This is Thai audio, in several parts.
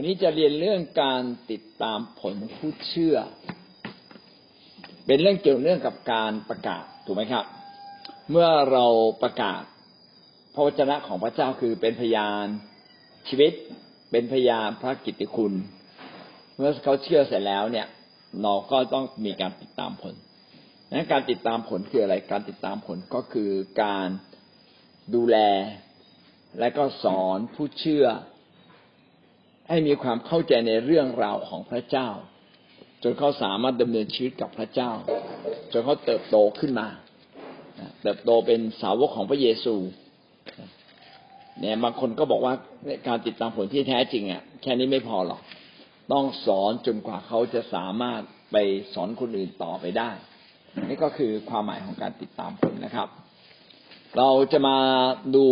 วันนี้จะเรียนเรื่องการติดตามผลผู้เชื่อ เป็นเรื่องเกี่ยวเนื่องกับการประกาศถูกไหมครับ เมื่อเราประกาศพระวจนะของพระเจ้าคือเป็นพยานชีวิต เป็นพยานพระกิตติคุณ เมื่อเขาเชื่อเสร็จแล้วเนี่ย เราก็ต้องมีการติดตามผลนั้นการติดตามผลคืออะไร การติดตามผลก็คือการดูแลและก็สอนผู้เชื่อ ให้มีความเข้าใจในเรื่องราวของพระเจ้า จนเขาสามารถดำเนินชีวิตกับพระเจ้า จนเขาเติบโตขึ้นมาเติบโตเป็นสาวกของพระเยซูเนี่ยบางคนก็บอกว่าการติดตามผลที่แท้จริงอะแค่นี้ไม่พอหรอก ต้องสอนจนกว่าเขาจะสามารถไปสอนคนอื่นต่อไปได้ นี่ก็คือความหมายของการติดตามผลนะครับ เราจะมาดู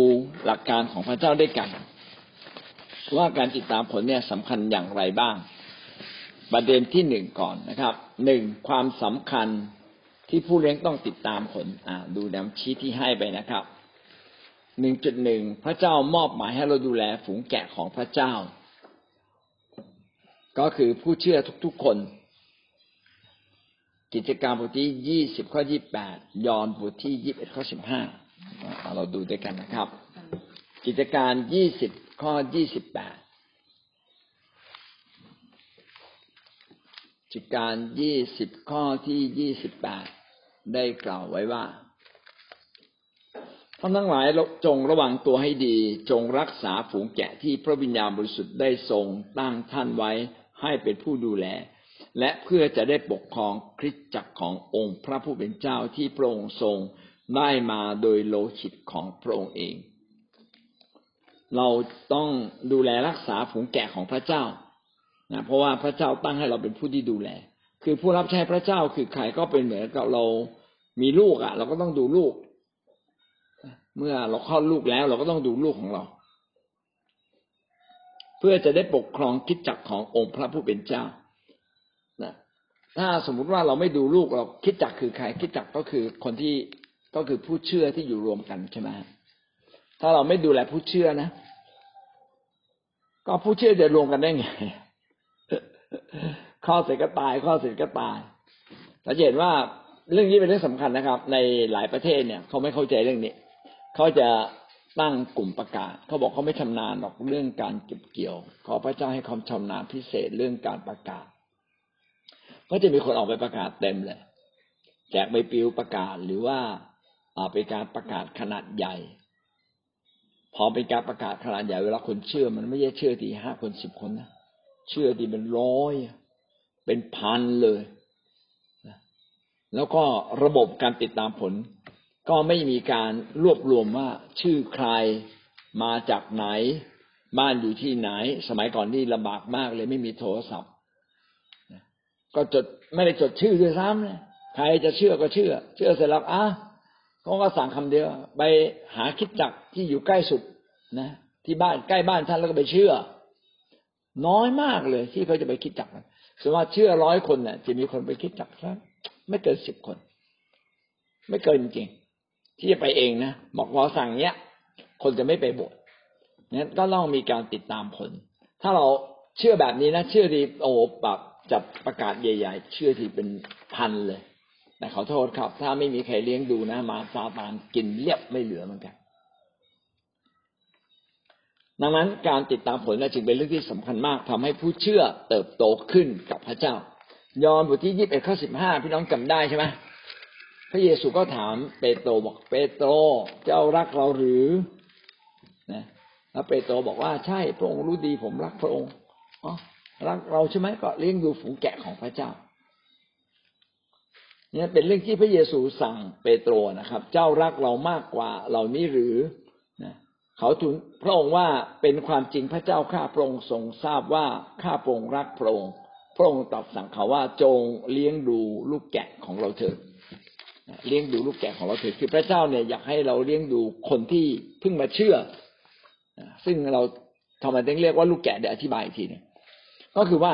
หลักการของพระเจ้าด้วยกัน ว่าการติดตามผลเนี่ยสำคัญอย่างไรบ้าง ประเด็นที่หนึ่งก่อนนะครับหนึ่งความสำคัญที่ผู้เลี้ยงต้องติดตามผลอ่าดูแนวชี้ที่ให้ไปนะครับหนึ่งจุดหนึ่งพระเจ้ามอบหมายให้เราดูแลฝูงแกะของพระเจ้า ก็คือผู้เชื่อทุกๆคน กิจการบทที่ยี่สิบข้อยี่แปดยอนบทที่ยี่สิบเอ็ดข้อสิบห้าเราดูด้วยกันนะครับ กิจการยี่สิบข้อยี่สิบแปดกิจการยี่สิบข้อที่ยี่สิบแปดได้กล่าวไว้ว่าท่านทั้งหลายจงระวังตัวให้ดี จงรักษาฝูงแกะที่พระวิญญาณบริสุทธิ์ได้ทรงตั้งท่านไว้ให้เป็นผู้ดูแล และเพื่อจะได้ปกครองคริสตจักรขององค์พระผู้เป็นเจ้าที่พระองค์ทรงได้มาโดยโลหิตของพระองค์เอง เราต้องดูแลรักษาฝูงแกะของพระเจ้านะเพราะว่าพระเจ้าตั้งให้เราเป็นผู้ที่ดูแล คือผู้รับใช้พระเจ้าคือใครก็เป็นเหมือนกับเรามีลูกอะ เราก็ต้องดูลูก เมื่อเราคลอดลูกแล้ว เราก็ต้องดูลูกของเรา เพื่อจะได้ปกครองคิดจักขององค์พระผู้เป็นเจ้านะถ้าสมมุติว่าเราไม่ดูลูกเราคิดจักคือใครคิดจักก็คือคนที่ก็คือผู้เชื่อที่อยู่รวมกันใช่ไหม ถ้าเราไม่ดูแลผู้เชื่อนะ ก็ผู้เชื่อจะรวมกันได้ไงข้อเสร็จก็ตาย ข้อเสร็จก็ตายเราเห็นว่าเรื่องนี้เป็นเรื่องสำคัญนะครับ ในหลายประเทศเนี่ย เขาไม่เข้าใจเรื่องนี้ เขาจะตั้งกลุ่มประกาศ เขาบอกเขาไม่ชำนาญหรอกเรื่องการเก็บเกี่ยว ขอพระเจ้าให้ความชำนาญพิเศษเรื่องการประกาศ ก็จะมีคนออกไปประกาศเต็มเลยแจกใบปลิวประกาศหรือว่าเป็นการประกาศขนาดใหญ่ พอเป็นการประกาศขนาดใหญ่เวลาคนเชื่อ มันไม่ใช่เชื่อทีห้าคนสิบคนนะเชื่อทีเป็นร้อยเป็นพันเลยแล้วก็ระบบการติดตามผล ก็ไม่มีการรวบรวมว่าชื่อใครมาจากไหน บ้านอยู่ที่ไหน สมัยก่อนนี่ลำบากมากเลยไม่มีโทรศัพท์ก็จดไม่ได้จดชื่อด้วยซ้ำเลยใครจะเชื่อก็เชื่อ เชื่อเสร็จแล้วอะ เขาก็สั่งคำเดียวไปหาคิดจักที่อยู่ใกล้สุดนะ ที่บ้านใกล้บ้านท่านแล้วก็ไปเชื่อ น้อยมากเลยที่เขาจะไปคิดจักสมมติเชื่อร้อยคนเนี่ยจะมีคนไปคิดจักสักไม่เกินสิบคน ไม่เกินจริง ที่จะไปเองนะบอกพอสั่งเนี้ย คนจะไม่ไปบวชนั้นก็ต้องมีการติดตามผล ถ้าเราเชื่อแบบนี้นะ เชื่อทีโอ้แบบจับประกาศใหญ่ ๆ เชื่อทีเป็นพันเลย แต่ขอโทษครับ ถ้าไม่มีใครเลี้ยงดูนะมาซาตานกินเรียบไม่เหลือเหมือนกัน ดังนั้นการติดตามผลจึงเป็นเรื่องที่สำคัญมากทำให้ผู้เชื่อเติบโตขึ้นกับพระเจ้า ยอห์นบทที่ยี่สิบเอ็ดข้อสิบห้าพี่น้องจาได้ใช่ไหมพระเยซูก็ถามเปโตรบอกเปโตรเจ้ารักเราหรือนะแล้วเปโตรบอกว่าใช่พระองค์รู้ดีผมรักพระองค์อ๋อรักเราใช่ไหมก็เลี้ยงดูฝูงแกะของพระเจ้า นี่ยเป็นเรื่องที่พระเยซูสั่งเปโตรนะครับ เจ้ารักเรามากกว่าเหล่านี้หรือนะเขาทูลพระองค์ว่าเป็นความจริงพระเจ้าข้าพระองค์ทรงทราบว่าข้าพระองค์รักพระองค์พระองค์ตรัสสั่งเขาว่าจงเลี้ยงดูลูกแกะของเราเถิดเลี้ยงดูลูกแกะของเราเถิดคือพระเจ้าเนี่ยอยากให้เราเลี้ยงดูคนที่เพิ่งมาเชื่อ ซึ่งเราทำไมต้องเรียกว่าลูกแกะเดี๋ยวอธิบายอีกทีนึงก็คือว่า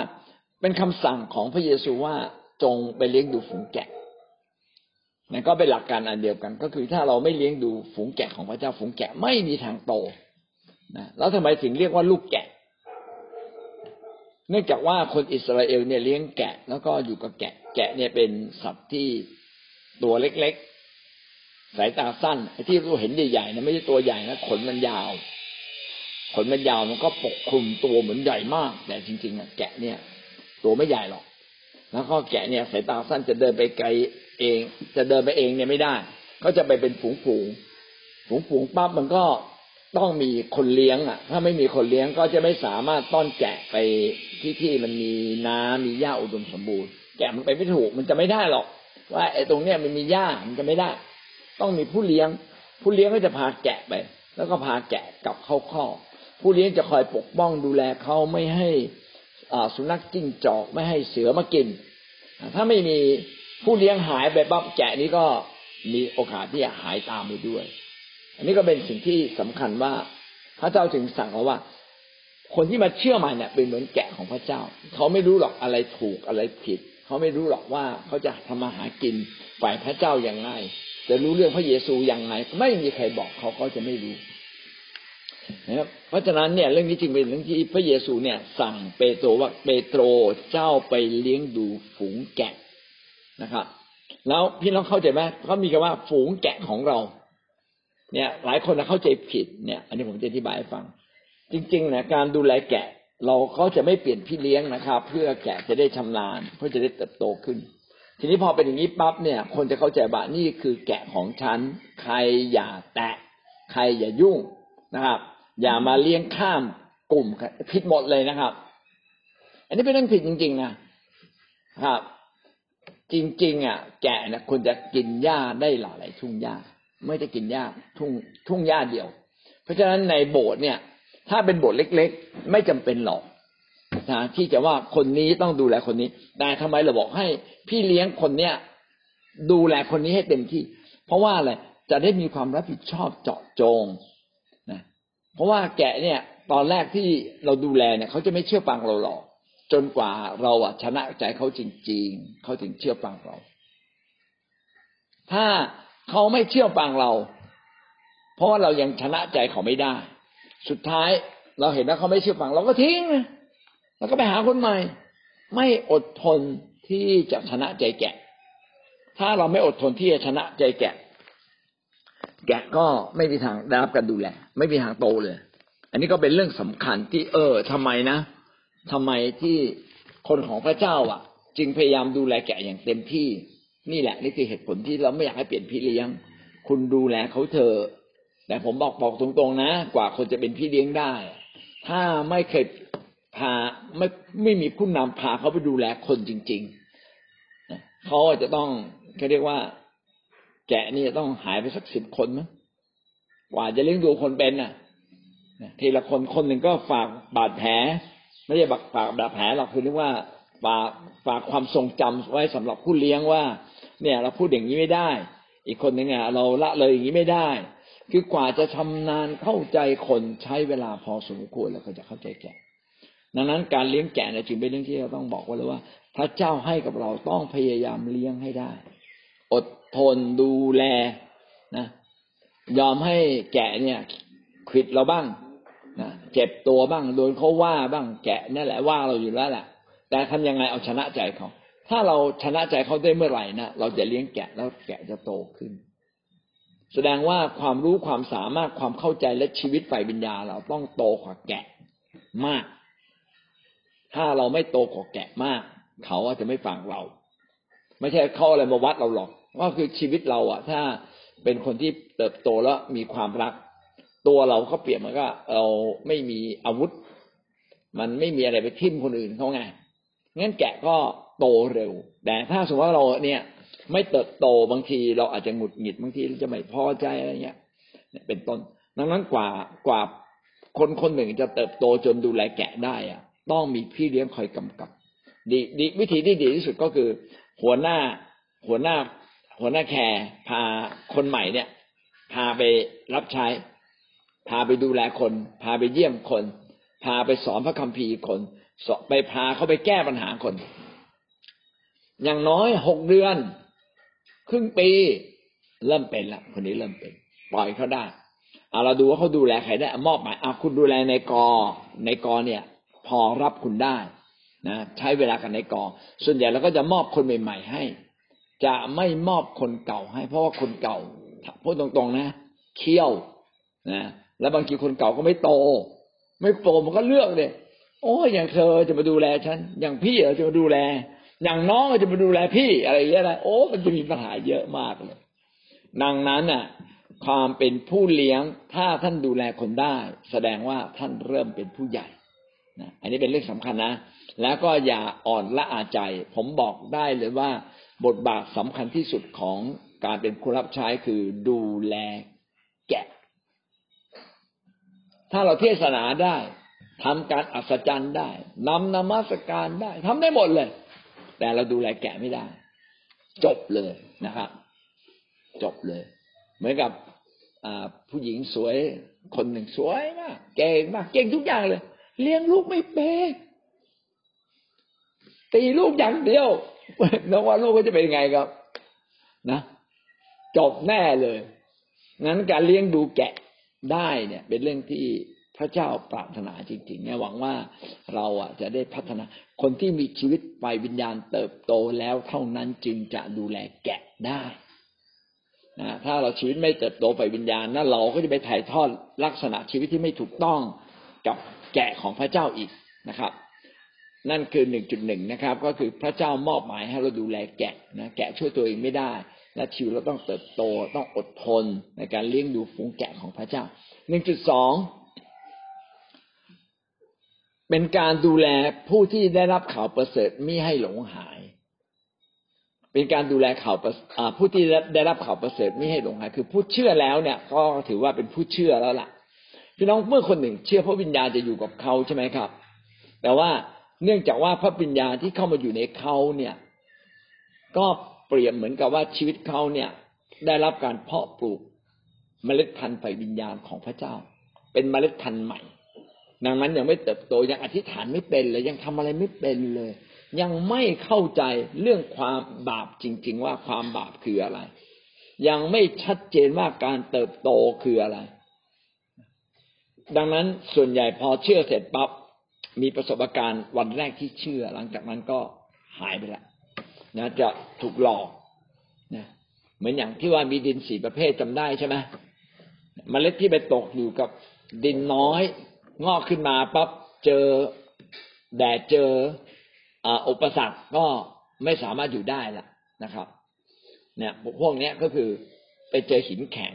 เป็นคำสั่งของพระเยซูว่าจงไปเลี้ยงดูฝูงแกะ นั่นก็เป็นหลักการอันเดียวกัน ก็คือถ้าเราไม่เลี้ยงดูฝูงแกะของพระเจ้าฝูงแกะไม่มีทางโตนะแล้วทำไมถึงเรียกว่าลูกแกะ เนื่องจากว่าคนอิสราเอลเนี่ยเลี้ยงแกะ แล้วก็อยู่กับแกะ แกะเนี่ยเป็นสัตว์ที่ตัวเล็กๆ สายตาสั้นไอ้ที่เราเห็นใหญ่ๆนะไม่ใช่ตัวใหญ่นะขนมันยาว ขนมันยาวมันก็ปกคลุมตัวเหมือนใหญ่มาก แต่จริงๆอะแกะเนี่ย ตัวไม่ใหญ่หรอก แล้วก็แกะเนี่ย สายตาสั้นจะเดินไปไกล เอง จะเดินไปเองเนี่ยไม่ได้ก็จะไปเป็นฝูงฝูงฝูงฝูงปั๊บมันก็ต้องมีคนเลี้ยงอะ ถ้าไม่มีคนเลี้ยงก็จะไม่สามารถต้อนแกะไปที่ที่มันมีน้ำมีหญ้าอุดมสมบูรณ์ แกะมันไปไม่ถูกมันจะไม่ได้หรอก ว่าไอ้ตรงเนี้ยมันมีหญ้ามันจะไม่ได้ ต้องมีผู้เลี้ยง ผู้เลี้ยงก็จะพาแกะไป แล้วก็พาแกะกลับเข้าคอกผู้เลี้ยงจะคอยปกป้องดูแลเขาไม่ให้สุนัขจิ้งจอกไม่ให้เสือมากิน ถ้าไม่มี ผู้เลี้ยงหายไปปั๊บแกะนี้ก็มีโอกาสที่จะหายตามไปด้วย อันนี้ก็เป็นสิ่งที่สำคัญว่าพระเจ้าจึงสั่งเราว่า คนที่มาเชื่อมันเนี่ยเป็นเหมือนแกะของพระเจ้า เขาไม่รู้หรอกอะไรถูกอะไรผิด เขาไม่รู้หรอกว่าเขาจะทำมาหากินฝ่ายพระเจ้าอย่างไรจะรู้เรื่องพระเยซูอย่างไรไม่มีใครบอกเขาเขาจะไม่รู้นะครับเพราะฉะนั้นเนี่ยเรื่องนี้จึงเป็นเรื่องที่พระเยซูเนี่ย สั่งเปโตรว่าเปโตรเจ้าไปเลี้ยงดูฝูงแกะ นะครับ แล้วพี่น้องเข้าใจไหมเขามีคำว่าฝูงแกะของเรา เนี่ย หลายคนเข้าใจผิดเนี่ย อันนี้ผมจะอธิบายให้ฟัง จริงๆนะการดูแลแกะ เราเขาจะไม่เปลี่ยนพี่เลี้ยงนะครับ เพื่อแกะจะได้ชำนาญเพื่อจะได้เติบโตขึ้น ทีนี้พอเป็นอย่างนี้ปั๊บเนี่ย คนจะเข้าใจว่านี่คือแกะของฉัน ใครอย่าแตะ ใครอย่ายุ่งนะครับ อย่ามาเลี้ยงข้ามกลุ่มผิดหมดเลยนะครับ อันนี้เป็นเรื่องผิดจริง ๆ นะครับ จริงๆอะแกะนะควรจะกินหญ้าได้หลายทุ่งหญ้า ไม่ได้กินหญ้าทุ่งทุ่งหญ้าเดียว เพราะฉะนั้นในโบสถ์เนี่ย ถ้าเป็นโบสถ์เล็ก ๆ ไม่จำเป็นหรอกนะที่จะว่าคนนี้ต้องดูแลคนนี้ แต่ทำไมเราบอกให้พี่เลี้ยงคนเนี้ยดูแลคนนี้ให้เต็มที่ เพราะว่าอะไรจะได้มีความรับผิดชอบเจาะจงนะเพราะว่าแกะเนี่ย ตอนแรกที่เราดูแลเนี่ยเขาจะไม่เชื่อฟังเราหรอก จนกว่าเราอะชนะใจเขาจริง ๆ เขาถึงเชื่อฟังเรา ถ้าเขาไม่เชื่อฟังเรา เพราะว่าเรายังชนะใจเขาไม่ได้ สุดท้ายเราเห็นว่าเขาไม่เชื่อฟัง เราก็ทิ้งแล้วก็ไปหาคนใหม่ ไม่อดทนที่จะชนะใจแกะ ถ้าเราไม่อดทนที่จะชนะใจแกะ แกะก็ไม่มีทางได้รับการดูแล ไม่มีทางโตเลย อันนี้ก็เป็นเรื่องสำคัญที่เออทำไมนะ ทำไมที่คนของพระเจ้าอะ จึงพยายามดูแลแกะอย่างเต็มที่ นี่แหละนี่คือเหตุผลที่เราไม่อยากให้เปลี่ยนพี่เลี้ยง คุณดูแลเขาเถอะแต่ผมบอกบอกตรงๆนะ กว่าคนจะเป็นพี่เลี้ยงได้ ถ้าไม่เคยพาไม่ไม่มีผู้นำพาเขาไปดูแลคนจริงๆเขาจจะต้องเขาเรียกว่า แกะนี่ต้องหายไปสักสิบคนมั้งกว่าจะเลี้ยงดูคนเป็นน่ะทีละคนคนหนึ่งก็ฝากบาดแผล ไม่ใช่ฝากบาดแผลหรอกคือเรียกว่าฝากฝากความทรงจำไว้สำหรับผู้เลี้ยงว่า เนี่ย เราพูดอย่างนี้ไม่ได้ อีกคนหนึ่งอะเราละเลยอย่างนี้ไม่ได้ คือกว่าจะชำนาญเข้าใจคนใช้เวลาพอสมควรแล้วก็จะเข้าใจแกะดังนั้นการเลี้ยงแกะเนี่ยจึงเป็นเรื่องที่เราต้องบอกไว้เลยว่าพระเจ้าให้กับเราต้องพยายามเลี้ยงให้ได้ อดทนดูแลนะ ยอมให้แกะเนี่ยขิดเราบ้าง เจ็บตัวบ้างโดนเขาว่าบ้างแกะนั่นแหละว่าเราอยู่แล้วแหละแต่ทำยังไงเอาชนะใจเขา ถ้าเราชนะใจเขาได้เมื่อไหร่นะเราจะเลี้ยงแกะแล้วแกะจะโตขึ้น แสดงว่าความรู้ความสามารถความเข้าใจและชีวิตฝ่ายวิญญาเราต้องโตกว่าแกะมาก ถ้าเราไม่โตกว่าแกะมาก เขาจะไม่ฟังเรา ไม่ใช่เขาอะไรมาวัดเราหรอกก็คือชีวิตเราอะ ถ้าเป็นคนที่เติบโตแล้วมีความรัก ตัวเราก็เปรียบมันก็เราไม่มีอาวุธ มันไม่มีอะไรไปทิ่มคนอื่นเขาไงงั้นแกะก็โตเร็ว แต่ถ้าสมมติว่าเราเนี่ย ไม่เติบโตบางทีเราอาจจะหงุดหงิดบางทีจะไม่พอใจอะไรเงี้ยเป็นต้น ดังนั้นกว่ากว่าคนคนหนึ่งจะเติบโตจนดูแลแกะได้อะต้องมีพี่เลี้ยงคอยกำกับดีดีวิธีที่ดีที่สุดก็คือ หัวหน้าหัวหน้า หัวหน้าแคร์พาคนใหม่เนี่ย พาไปรับใช้ พาไปดูแลคน พาไปเยี่ยมคน พาไปสอนพระคัมภีร์คนไปพาเขาไปแก้ปัญหาคน อย่างน้อยหกเดือน ครึ่งปี เริ่มเป็นละคนนี้เริ่มเป็น ปล่อยเขาได้เอาเราดูว่าเขาดูแลใครได้มอบหมายเอาคุณดูแลในกอในกอเนี่ย พอรับคุณได้นะใช้เวลากันในกองส่วนใหญ่เราก็จะมอบคนใหม่ ๆ ให้ จะไม่มอบคนเก่าให้ เพราะว่าคนเก่าพูดตรงๆนะ เคี่ยวนะ แล้วบางทีคนเก่าก็ไม่โต ไม่โตมันก็เลือกเลยโอ้ยอย่างเธอจะมาดูแลฉัน อย่างพี่เจะมาดูแล อย่างน้องจะมาดูแลพี่อะไรอย่างเงี้ยนะโอ้มันจะมีปัญหาเยอะมากเลยดังนั้นน่ะ ความเป็นผู้เลี้ยงถ้าท่านดูแลคนได้ แสดงว่าท่านเริ่มเป็นผู้ใหญ่นะอันนี้เป็นเรื่องสำคัญนะ แล้วก็อย่าอ่อนละอาใจ ผมบอกได้เลยว่า บทบาทสำคัญที่สุดของการเป็นผู้รับใช้คือดูแลแกะ ถ้าเราเทศนาได้ทำการอัศจรรย์ได้นำนมัสการได้ทำได้หมดเลย แต่เราดูแลแกะไม่ได้ จบเลยนะครับ จบเลย เหมือนกับผู้หญิงสวยคนหนึ่งสวยมากเก่งมากเก่งทุกอย่างเลย เลี้ยงลูกไม่เป็นตีลูกอย่างเดียวน้องว่าลูกก็จะเป็นไงครับ นะจบแน่เลยงั้นการเลี้ยงดูแกะ ได้เนี่ยเป็นเรื่องที่พระเจ้าปรารถนาจริงๆเนี่ยหวังว่าเราอะจะได้พัฒนา คนที่มีชีวิตไปวิญญาณเติบโตแล้วเท่านั้นจึงจะดูแลแกะได้นะถ้าเราชีวิตไม่เติบโตไปวิญญาณนั่นเราก็จะไปถ่ายทอดลักษณะชีวิตที่ไม่ถูกต้องกับแกะของพระเจ้าอีกนะครับ นั่นคือหนึ่งจุดหนึ่งนะครับ ก็คือพระเจ้ามอบหมายให้เราดูแลแกะนะแกะช่วยตัวเองไม่ได้ และชีวิตเราต้องเติบโตต้องอดทนในการเลี้ยงดูฝูงแกะของพระเจ้าหนึ่งจุดสองเป็นการดูแลผู้ที่ได้รับข่าวประเสริฐมิให้หลงหาย เป็นการดูแลข่าวผู้ที่ได้รับข่าวประเสริฐมิให้หลงหาย คือผู้เชื่อแล้วเนี่ย ก็ถือว่าเป็นผู้เชื่อแล้วล่ะพี่น้องเมื่อคนหนึ่ง เชื่อพระวิญญาณจะอยู่กับเขาใช่ไหมครับ แต่ว่าเนื่องจากว่าพระวิญญาณที่เข้ามาอยู่ในเขาเนี่ย ก็ เปรียบเหมือนกับว่าชีวิตเขาเนี่ยได้รับการเพาะปลูกเมล็ดพันธุ์ไฟวิญญาณของพระเจ้า เป็นเมล็ดพันธุ์ใหม่ ดังนั้นยังไม่เติบโตยังอธิษฐานไม่เป็นเลยยังทำอะไรไม่เป็นเลย ยังไม่เข้าใจเรื่องความบาปจริง ๆ ว่าความบาปคืออะไร ยังไม่ชัดเจนว่าการเติบโตคืออะไร ดังนั้นส่วนใหญ่พอเชื่อเสร็จปั๊บมีประสบการณ์วันแรกที่เชื่อ หลังจากนั้นก็หายไปละ นะจะถูกหลอกนะเหมือนอย่างที่ว่ามีดินสี่ประเภทจำได้ใช่ไหมมเมล็ดที่ไปตกอยู่กับดินน้อย งอกขึ้นมาปั๊บเจอแดดเจออุปสรรคก็ไม่สามารถอยู่ได้ละนะครับ เนี่ยพวกนี้ก็คือไปเจอหินแข็ง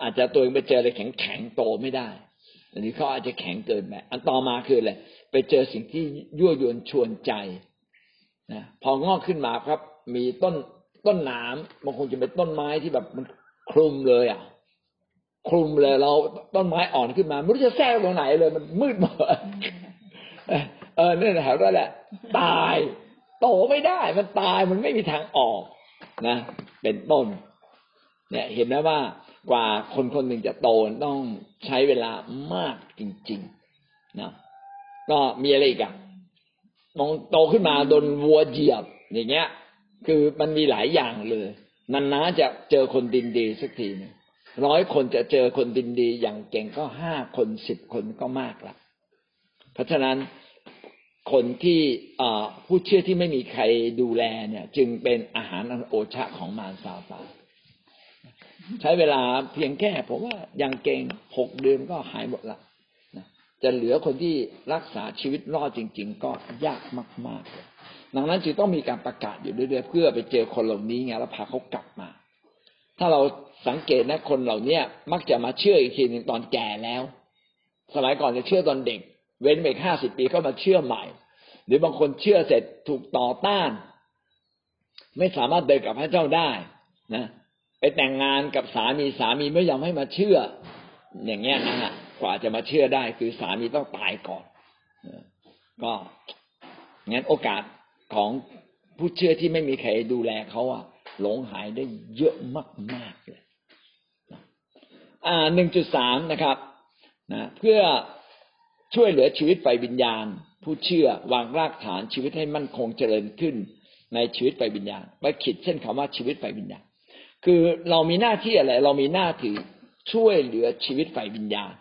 อาจจะตัวเองไปเจออะไรแข็งแข็งโตไม่ได้อันนี้เขาอาจจะแข็งเกินไปอันต่อมาคืออะไรไปเจอสิ่งที่ยั่วยวนชวนใจ นะพองอกขึ้นมาครับ มีต้นต้นหนามมันคงจะเป็นต้นไม้ที่แบบมันคลุมเลย อะ คลุมเลยเราต้นไม้อ่อนขึ้นมาไม่รู้จะแทรกตรงไหนเลย มันมืดหมดเออเนี่ยแถวนั้นแหละ ตายโตไม่ได้ มันตายมันไม่มีทางออกนะ เป็นต้น เนี่ย เห็นไหมว่ากว่าคนคนหนึ่งจะโตต้องใช้เวลามากจริง ๆ นะก็มีอะไรอีกอะ โตขึ้นมาโดนวัวเหยียบ อย่างเงี้ย คือมันมีหลายอย่างเลยนันนะจะเจอคนดินดีสักทีนึงร้อยคนจะเจอคนดินดีอย่างเก่งก็ห้าคนสิบคนก็มากละเพราะฉะนั้นคนที่ผู้เชื่อที่ไม่มีใครดูแลเนี่ย จึงเป็นอาหารอันโอชะของมารซาตานใช้เวลาเพียงแค่ผมว่าอยังเก่งหกเดือนก็หายหมดละ จะเหลือคนที่รักษาชีวิตรอดจริง ๆ ก็ยากมากๆเลยดังนั้นจึงต้องมีการประกาศอยู่เรื่อยๆเพื่อไปเจอคนเหล่านี้ไงแล้วพาเขากลับมา ถ้าเราสังเกตนะคนเหล่าเนี้ยมักจะมาเชื่ออีกทีหนึ่งตอนแก่แล้ว สมัยก่อนจะเชื่อตอนเด็ก เว้นไปห้าสิบปีก็มาเชื่อใหม่ หรือบางคนเชื่อเสร็จถูกต่อต้าน ไม่สามารถเดินกับพระเจ้าได้นะไปแต่งงานกับสามีสามีไม่ยอมให้มาเชื่อ อย่างเงี้ยนะฮะ กว่าจะมาเชื่อได้คือสามีต้องตายก่อนก็งั้นโอกาสของผู้เชื่อที่ไม่มีใครดูแลเขาอะ หลงหายได้เยอะมากๆเลยอ่าหนึ่งจุดสามนะครับนะเพื่อช่วยเหลือชีวิตไฟวิญญาณ ผู้เชื่อวางรากฐานชีวิตให้มั่นคงเจริญขึ้นในชีวิตไฟวิญญาณไปขีดเส้นคำว่าชีวิตไฟวิญญาณ คือเรามีหน้าที่อะไร เรามีหน้าที่ช่วยเหลือชีวิตไฟวิญญาณ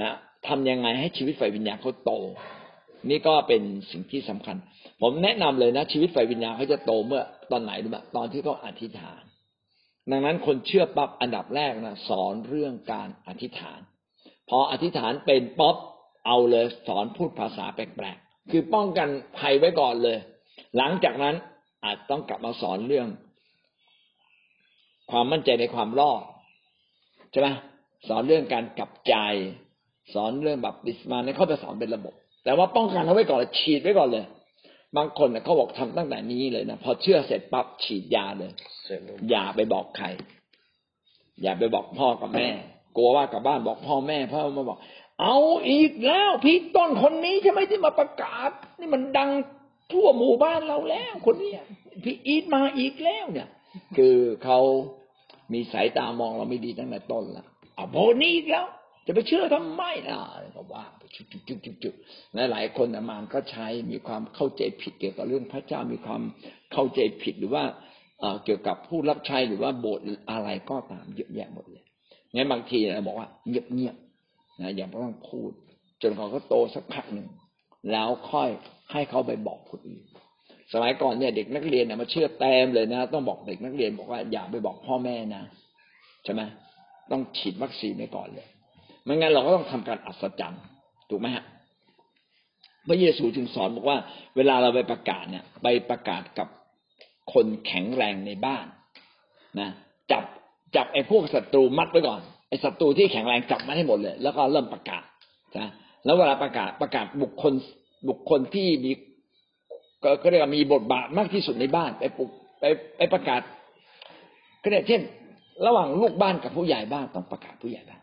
นะทำยังไงให้ชีวิตไฟวิญญาณเขาโต นี่ก็เป็นสิ่งที่สำคัญ ผมแนะนำเลยนะ ชีวิตไฟวิญญาณเขาจะโตเมื่อตอนไหนรู้ไหมตอนที่เขาอธิษฐาน ดังนั้นคนเชื่อปั๊บอันดับแรกนะสอนเรื่องการอธิษฐาน พออธิษฐานเป็นป๊อปเอาเลยสอนพูดภาษาแปลกๆคือป้องกันภัยไว้ก่อนเลย หลังจากนั้นอาจต้องกลับมาสอนเรื่อง ความมั่นใจในความรอดใช่ไหมสอนเรื่องการกลับใจ สอนเรื่องแบบดิสมาเนี่ยเขาจะสอนเป็นระบบ แต่ว่าป้องกันเอาไว้ก่อนฉีดไว้ก่อนเลย บางคนเขาบอกทำตั้งแต่นี้เลยนะพอเชื่อเสร็จปั๊บฉีดยาเลยเสร็จแล้วอย่าไปบอกใคร อย่าไปบอกพ่อกับแม่ กลัวว่ากลับบ้านบอกพ่อแม่พ่อมาบอก เอาอีกแล้วพี่ต้นคนนี้ใช่ไหมที่มาประกาศ นี่มันดังทั่วหมู่บ้านเราแล้ว คนเนี้ยพี่อีทมาอีกแล้วเนี่ย คือเขามีสายตามองเราไม่ดีตั้งแต่ต้นละอะโบนี่อีกแล้ว จะไปเชื่อทำไมล่ะก็ว่าไปจุดจุดจุดจุดจุดและหลายคนมานก็ใช้มีความเข้าใจผิดเกี่ยวกับเรื่องพระเจ้ามีความเข้าใจผิดหรือว่าเกี่ยวกับผู้รับใช้หรือว่าโบสถ์อะไรก็ตามเยอะแยะหมดเลยงั้นบางทีเราบอกว่าเงียบเงียบๆนะอย่าต้องพูด จนเขาก็โตสักพักหนึ่งแล้วค่อยให้เขาไปบอกคนอื่นสมัยก่อนเนี่ยเด็กนักเรียนเนี่ยมาเชื่อแต้มเลยนะ ต้องบอกเด็กนักเรียนบอกว่าอย่าไปบอกพ่อแม่นะใช่ไหมต้องฉีดวัคซีนไปก่อนเลย ไม่งั้นเราก็ต้องทำการอัศจรรย์ถูกไหมฮะพระเยซูจึงสอนบอกว่า เวลาเราไปประกาศเนี่ย ไปประกาศกับคนแข็งแรงในบ้านนะจับจับไอ้พวกศัตรูมัดไว้ก่อนไอ้ศัตรูที่แข็งแรงจับมันให้หมดเลย แล้วก็เริ่มประกาศนะแล้วเวลาประกาศประกาศบุคคลบุคคลที่มีก็ก็เรียกว่ามีบทบาทมากที่สุดในบ้าน ไปปลุกไปไปประกาศก็เนี่ยเช่น ระหว่างลูกบ้านกับผู้ใหญ่บ้านต้องประกาศผู้ใหญ่บ้าน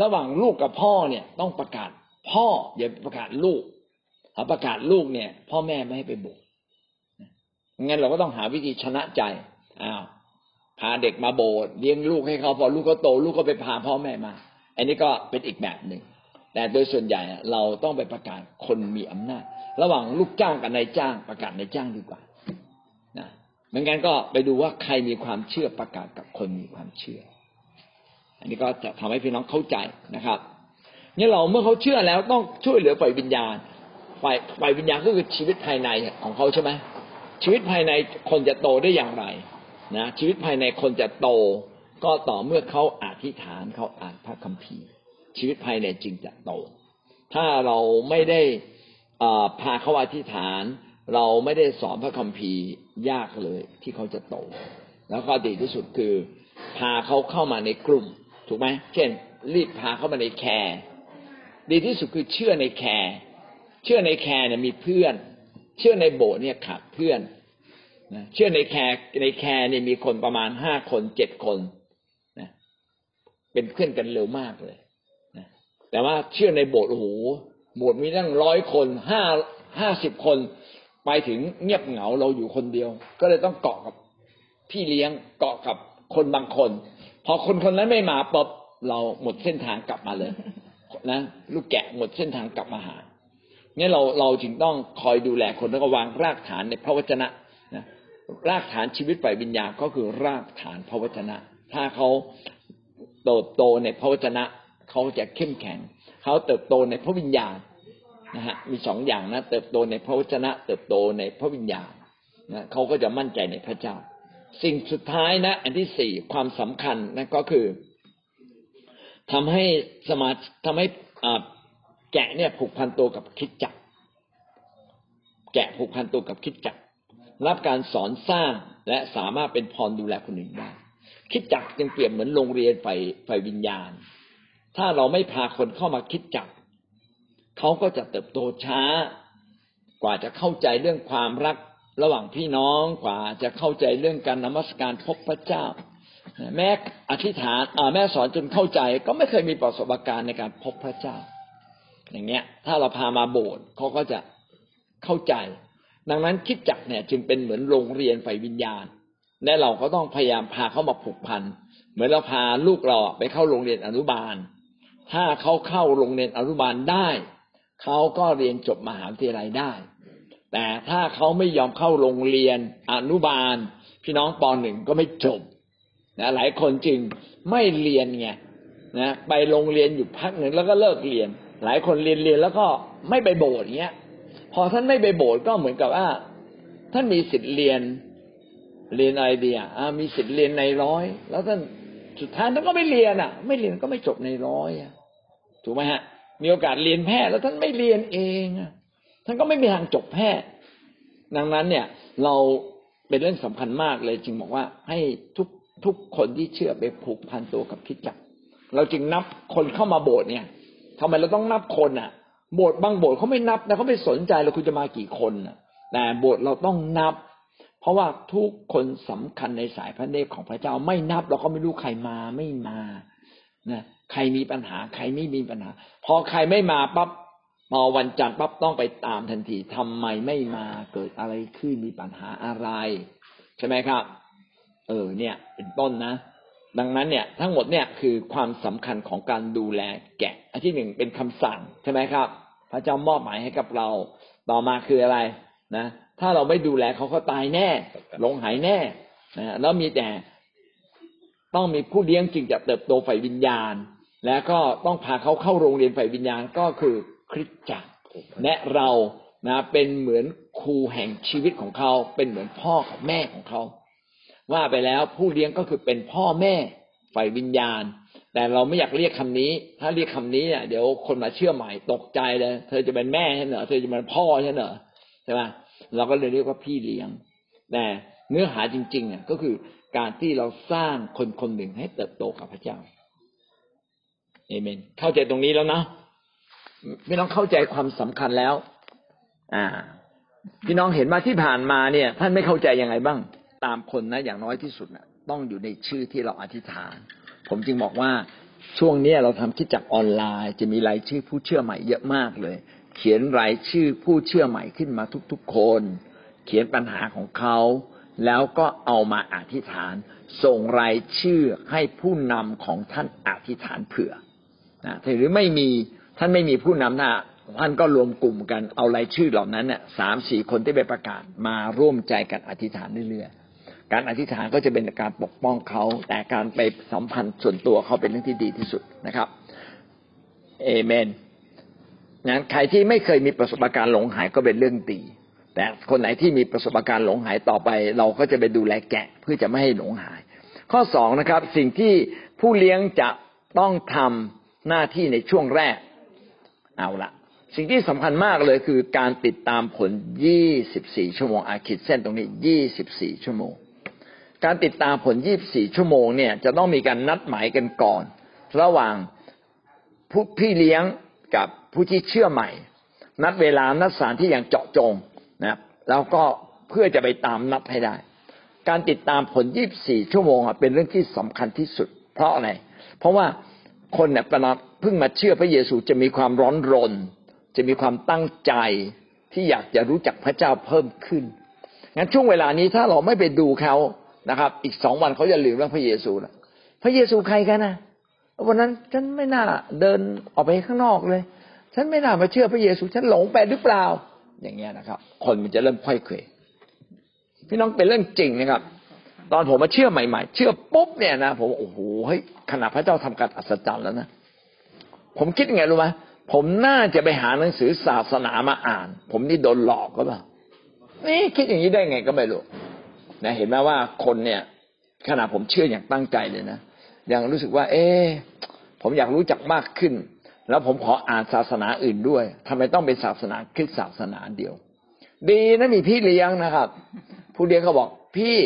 ระหว่างลูกกับพ่อเนี่ยต้องประกาศพ่ออย่าประกาศลูกถ้าประกาศลูกเนี่ย พ่อแม่ไม่ให้ไปโบสถ์งั้นเราก็ต้องหาวิธีชนะใจอ้าวพาเด็กมาโบสถ์เลี้ยงลูกให้เขาพอลูกเขาโต ลูกก็ไปพาพ่อแม่มา อันนี้ก็เป็นอีกแบบหนึ่ง แต่โดยส่วนใหญ่เราต้องไปประกาศคนมีอำนาจ ระหว่างลูกจ้างกับนายจ้างประกาศนายจ้างดีกว่านะไม่งั้นก็ไปดูว่าใครมีความเชื่อประกาศกับคนมีความเชื่อ อันนี้ก็จะทำให้พี่น้องเข้าใจนะครับนี่เราเมื่อเขาเชื่อแล้วต้องช่วยเหลือฝ่ายวิญญาณฝ่ายฝ่ายวิญญาณก็คือชีวิตภายในของเขาใช่ไหมชีวิตภายในคนจะโตได้อย่างไรนะชีวิตภายในคนจะโต ก็ต่อเมื่อเขาอธิษฐานเขาอ่านพระคัมภีร์ ชีวิตภายในจึงจะโต ถ้าเราไม่ได้พาเขาอธิษฐาน เราไม่ได้สอนพระคัมภีร์ยากเลยที่เขาจะโต แล้วก็ดีที่สุดคือ พาเขาเข้ามาในกลุ่ม ถูกไหมเช่น รีบพาเข้ามาใน care ดีที่สุดคือเชื่อใน care เชื่อใน care เนี่ยมีเพื่อน เชื่อในโบสถ์เนี่ยขาดเพื่อนนะเชื่อใน care ใน care เนี่ยมีคนประมาณห้าคนเจ็ดคนนะเป็นเพื่อนกันเร็วมากเลยนะแต่ว่าเชื่อในโบสถ์โอ้โหโบสถ์มีตั้งร้อยคนห้าห้าสิบคนไปถึงเงียบเหงาเราอยู่คนเดียว ก็เลยต้องเกาะกับพี่เลี้ยงเกาะกับคนบางคน พอคนคนนั้นไม่มาปุ๊บเราหมดเส้นทางกลับมาเลยนะลูกแกะหมดเส้นทางกลับมาหาเนี่ยเราเราจึงต้องคอยดูแลคนแล้วก็วางรากฐานในพระวจนะนะรากฐานชีวิตฝ่ายวิญญาณก็คือรากฐานพระวจนะ ถ้าเขาเติบโตในพระวจนะเขาจะเข้มแข็ง เขาเติบโตในพระวิญญาณนะฮะมีสองอย่างนะ เติบโตในพระวจนะ เติบโตในพระวิญญาณนะเขาก็จะมั่นใจในพระเจ้า สิ่งสุดท้ายนะ อันที่สี่ความสำคัญนะก็คือทำให้สมาทำให้แกะเนี่ยผูกพันตัวกับคิดจักรแกะผูกพันตัวกับคิดจักรรับการสอนสร้างและสามารถเป็นพรดูแลคนอื่นได้ คิดจักรจึงเปรียบเหมือนโรงเรียนไฟไฟวิญญาณ ถ้าเราไม่พาคนเข้ามาคิดจักรเขาก็จะเติบโตช้ากว่าจะเข้าใจเรื่องความรัก ระหว่างพี่น้องกว่าจะเข้าใจเรื่องการนมัสการพบพระเจ้า แม่อธิษฐานแม่สอนจนเข้าใจก็ไม่เคยมีประสบการณ์ในการพบพระเจ้า อย่างเงี้ย ถ้าเราพามาโบสถ์เขาก็จะเข้าใจ ดังนั้นคิดจักเนี่ยจึงเป็นเหมือนโรงเรียนไฟวิญญาณ และเราก็ต้องพยายามพาเขามาผูกพัน เหมือนเราพาลูกเราไปเข้าโรงเรียนอนุบาล ถ้าเขาเข้าโรงเรียนอนุบาลได้ เขาก็เรียนจบมหาวิทยาลัยได้ แต่ถ้าเขาไม่ยอมเข้าโรงเรียนอนุบาล พี่น้องปหนึ่งก็ไม่จบนะหลายคนจึงไม่เรียนไงนะไปโรงเรียนอยู่พักหนึ่งแล้วก็เลิกเรียน หลายคนเรียนเรียนแล้วก็ไม่ไปโบสถ์เงี้ย พอท่านไม่ไปโบสถ์ก็เหมือนกับว่า ท่านมีสิทธิ์เรียนเรียนอะไรดีอะมีสิทธิ์เรียนในร้อย แล้วท่านสุดท้ายท่านก็ไม่เรียนอะ ไม่เรียนก็ไม่จบในร้อยอะถูกไหมฮะ มีโอกาสเรียนแพทย์แล้วท่านไม่เรียนเองอะ ท่านก็ไม่มีทางจบแพทย์ ดังนั้นเนี่ยเราเป็นเรื่องสำคัญมากเลย จึงบอกว่าให้ทุกทุกคนที่เชื่อไปผูกพันตัวกับคิดจักเราจึงนับคนเข้ามาโบสถ์เนี่ยทำไมเราต้องนับคนอะ โบสถ์บางโบสถ์เขาไม่นับนะเขาไม่สนใจเราคุณจะมากี่คนอะแต่โบสถ์เราต้องนับ เพราะว่าทุกคนสำคัญในสายพระเนตรของพระเจ้าไม่นับ เราก็ไม่รู้ใครมาไม่มานะใครมีปัญหา ใครไม่มีปัญหา พอใครไม่มาปั๊บ พอวันจันทร์ปั๊บต้องไปตามทันทีทำไมไม่มาเกิดอะไรขึ้นมีปัญหาอะไร ใช่ไหมครับ เออเนี่ย เป็นต้นนะ ดังนั้นเนี่ย ทั้งหมดเนี่ยคือความสำคัญของการดูแลแกะ อันที่หนึ่งเป็นคำสั่งใช่ไหมครับ พระเจ้ามอบหมายให้กับเรา ต่อมาคืออะไรนะ ถ้าเราไม่ดูแลเขาก็ตายแน่หลงหายแน่นะแล้วมีแต่ต้องมีผู้เลี้ยงจึงจะเติบโตฝ่ายวิญญาณ แล้วก็ต้องพาเขาเข้าโรงเรียนฝ่ายวิญญาณก็คือ คริสตจักรและเรานะเป็นเหมือนครูแห่งชีวิตของเขา เป็นเหมือนพ่อกับแม่ของเขา ว่าไปแล้วผู้เลี้ยงก็คือเป็นพ่อแม่ฝ่ายวิญญาณ แต่เราไม่อยากเรียกคำนี้ ถ้าเรียกคำนี้เนี่ยเดี๋ยวคนมาเชื่อใหม่ตกใจเลย เธอจะเป็นแม่ใช่เหรอเธอจะเป็นพ่อใช่เหรอใช่ไหมเราก็เลยเรียกว่าพี่เลี้ยง แต่เนื้อหาจริงๆเนี่ยก็คือการที่เราสร้างคนคนหนึ่งให้เติบโตกับพระเจ้าเอเมน เข้าใจตรงนี้แล้วนะ พี่น้องเข้าใจความสำคัญแล้ว อ่า พี่น้องเห็นว่าที่ผ่านมาเนี่ย ท่านไม่เข้าใจยังไงบ้าง ตามคนนะ อย่างน้อยที่สุดนะต้องอยู่ในชื่อที่เราอธิษฐาน ผมจึงบอกว่าช่วงนี้เราทำคิดจักออนไลน์ จะมีรายชื่อผู้เชื่อใหม่เยอะมากเลย เขียนรายชื่อผู้เชื่อใหม่ขึ้นมาทุกๆคน เขียนปัญหาของเขาแล้วก็เอามาอธิษฐาน ส่งรายชื่อให้ผู้นำของท่านอธิษฐานเผื่อนะหรือไม่มี ท่านไม่มีผู้นำหน้าท่านก็รวมกลุ่มกันเอารายชื่อเหล่านั้นเนี่ยสามสี่คนที่ไปประกาศมาร่วมใจกันอธิษฐานเรื่อยๆการอธิษฐานก็จะเป็นการปกป้องเขา แต่การไปสัมพันธ์ส่วนตัวเขาเป็นเรื่องที่ดีที่สุดนะครับเอเมนงั้นใครที่ไม่เคยมีประสบการณ์หลงหายก็เป็นเรื่องดีแต่คนไหนที่มีประสบการณ์หลงหายต่อไป เราก็จะไปดูแลแกะเพื่อจะไม่ให้หลงหาย ข้อสองนะครับ สิ่งที่ผู้เลี้ยงจะต้องทำหน้าที่ในช่วงแรก เอาละสิ่งที่สำคัญมากเลยคือการติดตามผล 24 ชั่วโมงอาคิดเส้นตรงนี้ 24 ชั่วโมง การติดตามผล 24 ชั่วโมงเนี่ยจะต้องมีการนัดหมายกันก่อน ระหว่างผู้พี่เลี้ยงกับผู้ที่เชื่อใหม่ นัดเวลานัดสถานที่อย่างเจาะจงนะแล้วก็เพื่อจะไปตามนัดให้ได้ การติดตามผล 24 ชั่วโมงเป็นเรื่องที่สำคัญที่สุด เพราะอะไร เพราะว่า คนเนี่ยประนับเพิ่งมาเชื่อพระเยซูจะมีความร้อนรน จะมีความตั้งใจที่อยากจะรู้จักพระเจ้าเพิ่มขึ้นงั้นช่วงเวลานี้ถ้าเราไม่ไปดูเขานะครับ อีกสองวันเขาจะลืมเรื่องพระเยซูแล้วพระเยซูใครกันนะวันนั้นฉันไม่น่าเดินออกไปข้างนอกเลย ฉันไม่น่ามาเชื่อพระเยซู ฉันหลงไปหรือเปล่า อย่างเงี้ยนะครับ คนมันจะเริ่มค่อยเขวพี่น้องเป็นเรื่องจริงนะครับ ตอนผมมาเชื่อใหม่ๆ เชื่อปุ๊บเนี่ยนะผมโอ้โหเฮ้ยขณะพระเจ้าทำการอัศจรรย์แล้วนะผมคิดยังไงรู้ไหมผมน่าจะไปหาหนังสือศาสนามาอ่าน ผมนี่โดนหลอกก็เปล่านี่คิดอย่างนี้ได้ไงก็ไม่รู้นะเห็นไหมว่าคนเนี่ยขณะผมเชื่ออย่างตั้งใจเลยนะยังรู้สึกว่า เอ๊ผมอยากรู้จักมากขึ้น แล้วผมขออ่านศาสนาอื่นด้วยทำไมต้องเป็นศาสนาคริสต์ศาสนาเดียว ดีนะมีพี่เลี้ยงนะครับ ผู้เลี้ยงเขาบอกพี่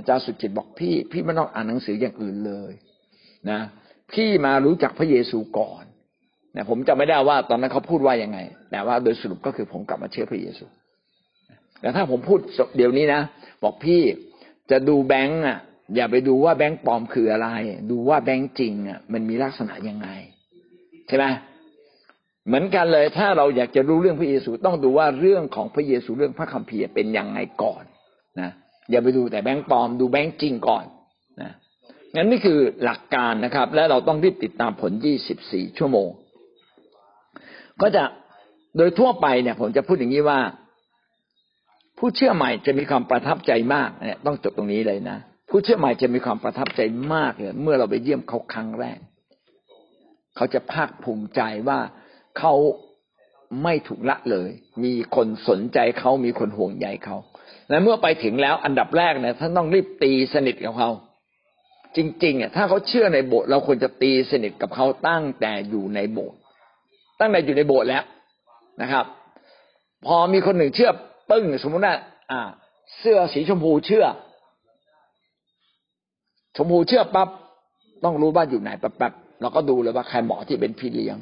อาจารย์สุจิตบอกพี่ พี่ไม่ต้องอ่านหนังสืออย่างอื่นเลยนะ พี่มารู้จักพระเยซูก่อนนะผมจะไม่ได้ว่าตอนนั้นเขาพูดว่ายังไง แต่ว่าโดยสรุปก็คือผมกลับมาเชื่อพระเยซูแต่ถ้าผมพูดเดี๋ยวนี้นะบอกพี่จะดูแบงก์อะ อย่าไปดูว่าแบงก์ปลอมคืออะไร ดูว่าแบงก์จริงอะมันมีลักษณะยังไง ใช่ไหมเหมือนกันเลยถ้าเราอยากจะรู้เรื่องพระเยซูต้องดูว่าเรื่องของพระเยซูเรื่องพระคัมภีร์เป็นยังไงก่อนนะ อย่าไปดูแต่แบงก์ปลอมดูแบงก์จริงก่อนนะงั้นนี่คือหลักการนะครับ และเราต้องรีบติดตามผล 24 ชั่วโมง ก็จะโดยทั่วไปเนี่ย ผมจะพูดอย่างนี้ว่า ผู้เชื่อใหม่จะมีความประทับใจมากเนี่ยต้องจบตรงนี้เลยนะผู้เชื่อใหม่จะมีความประทับใจมากเลยเมื่อเราไปเยี่ยมเขาครั้งแรก เขาจะภาคภูมิใจว่าเขาไม่ถูกละเลย มีคนสนใจเขามีคนห่วงใยเขา และเมื่อไปถึงแล้วอันดับแรกเนี่ยท่านต้องรีบตีสนิทกับเขา จริงๆอะถ้าเขาเชื่อในโบสถ์เราควรจะตีสนิทกับเขาตั้งแต่อยู่ในโบสถ์ตั้งแต่อยู่ในโบสถ์แล้วนะครับ พอมีคนหนึ่งเชื่อปึ้งสมมติว่าอ่า เสื้อสีชมพูเชื่อ ชมพูเชื่อปั๊บต้องรู้ว่าอยู่ไหนปั๊บปั๊บเราก็ดูเลยว่าใครเหมาะที่เป็นพี่เลี้ยง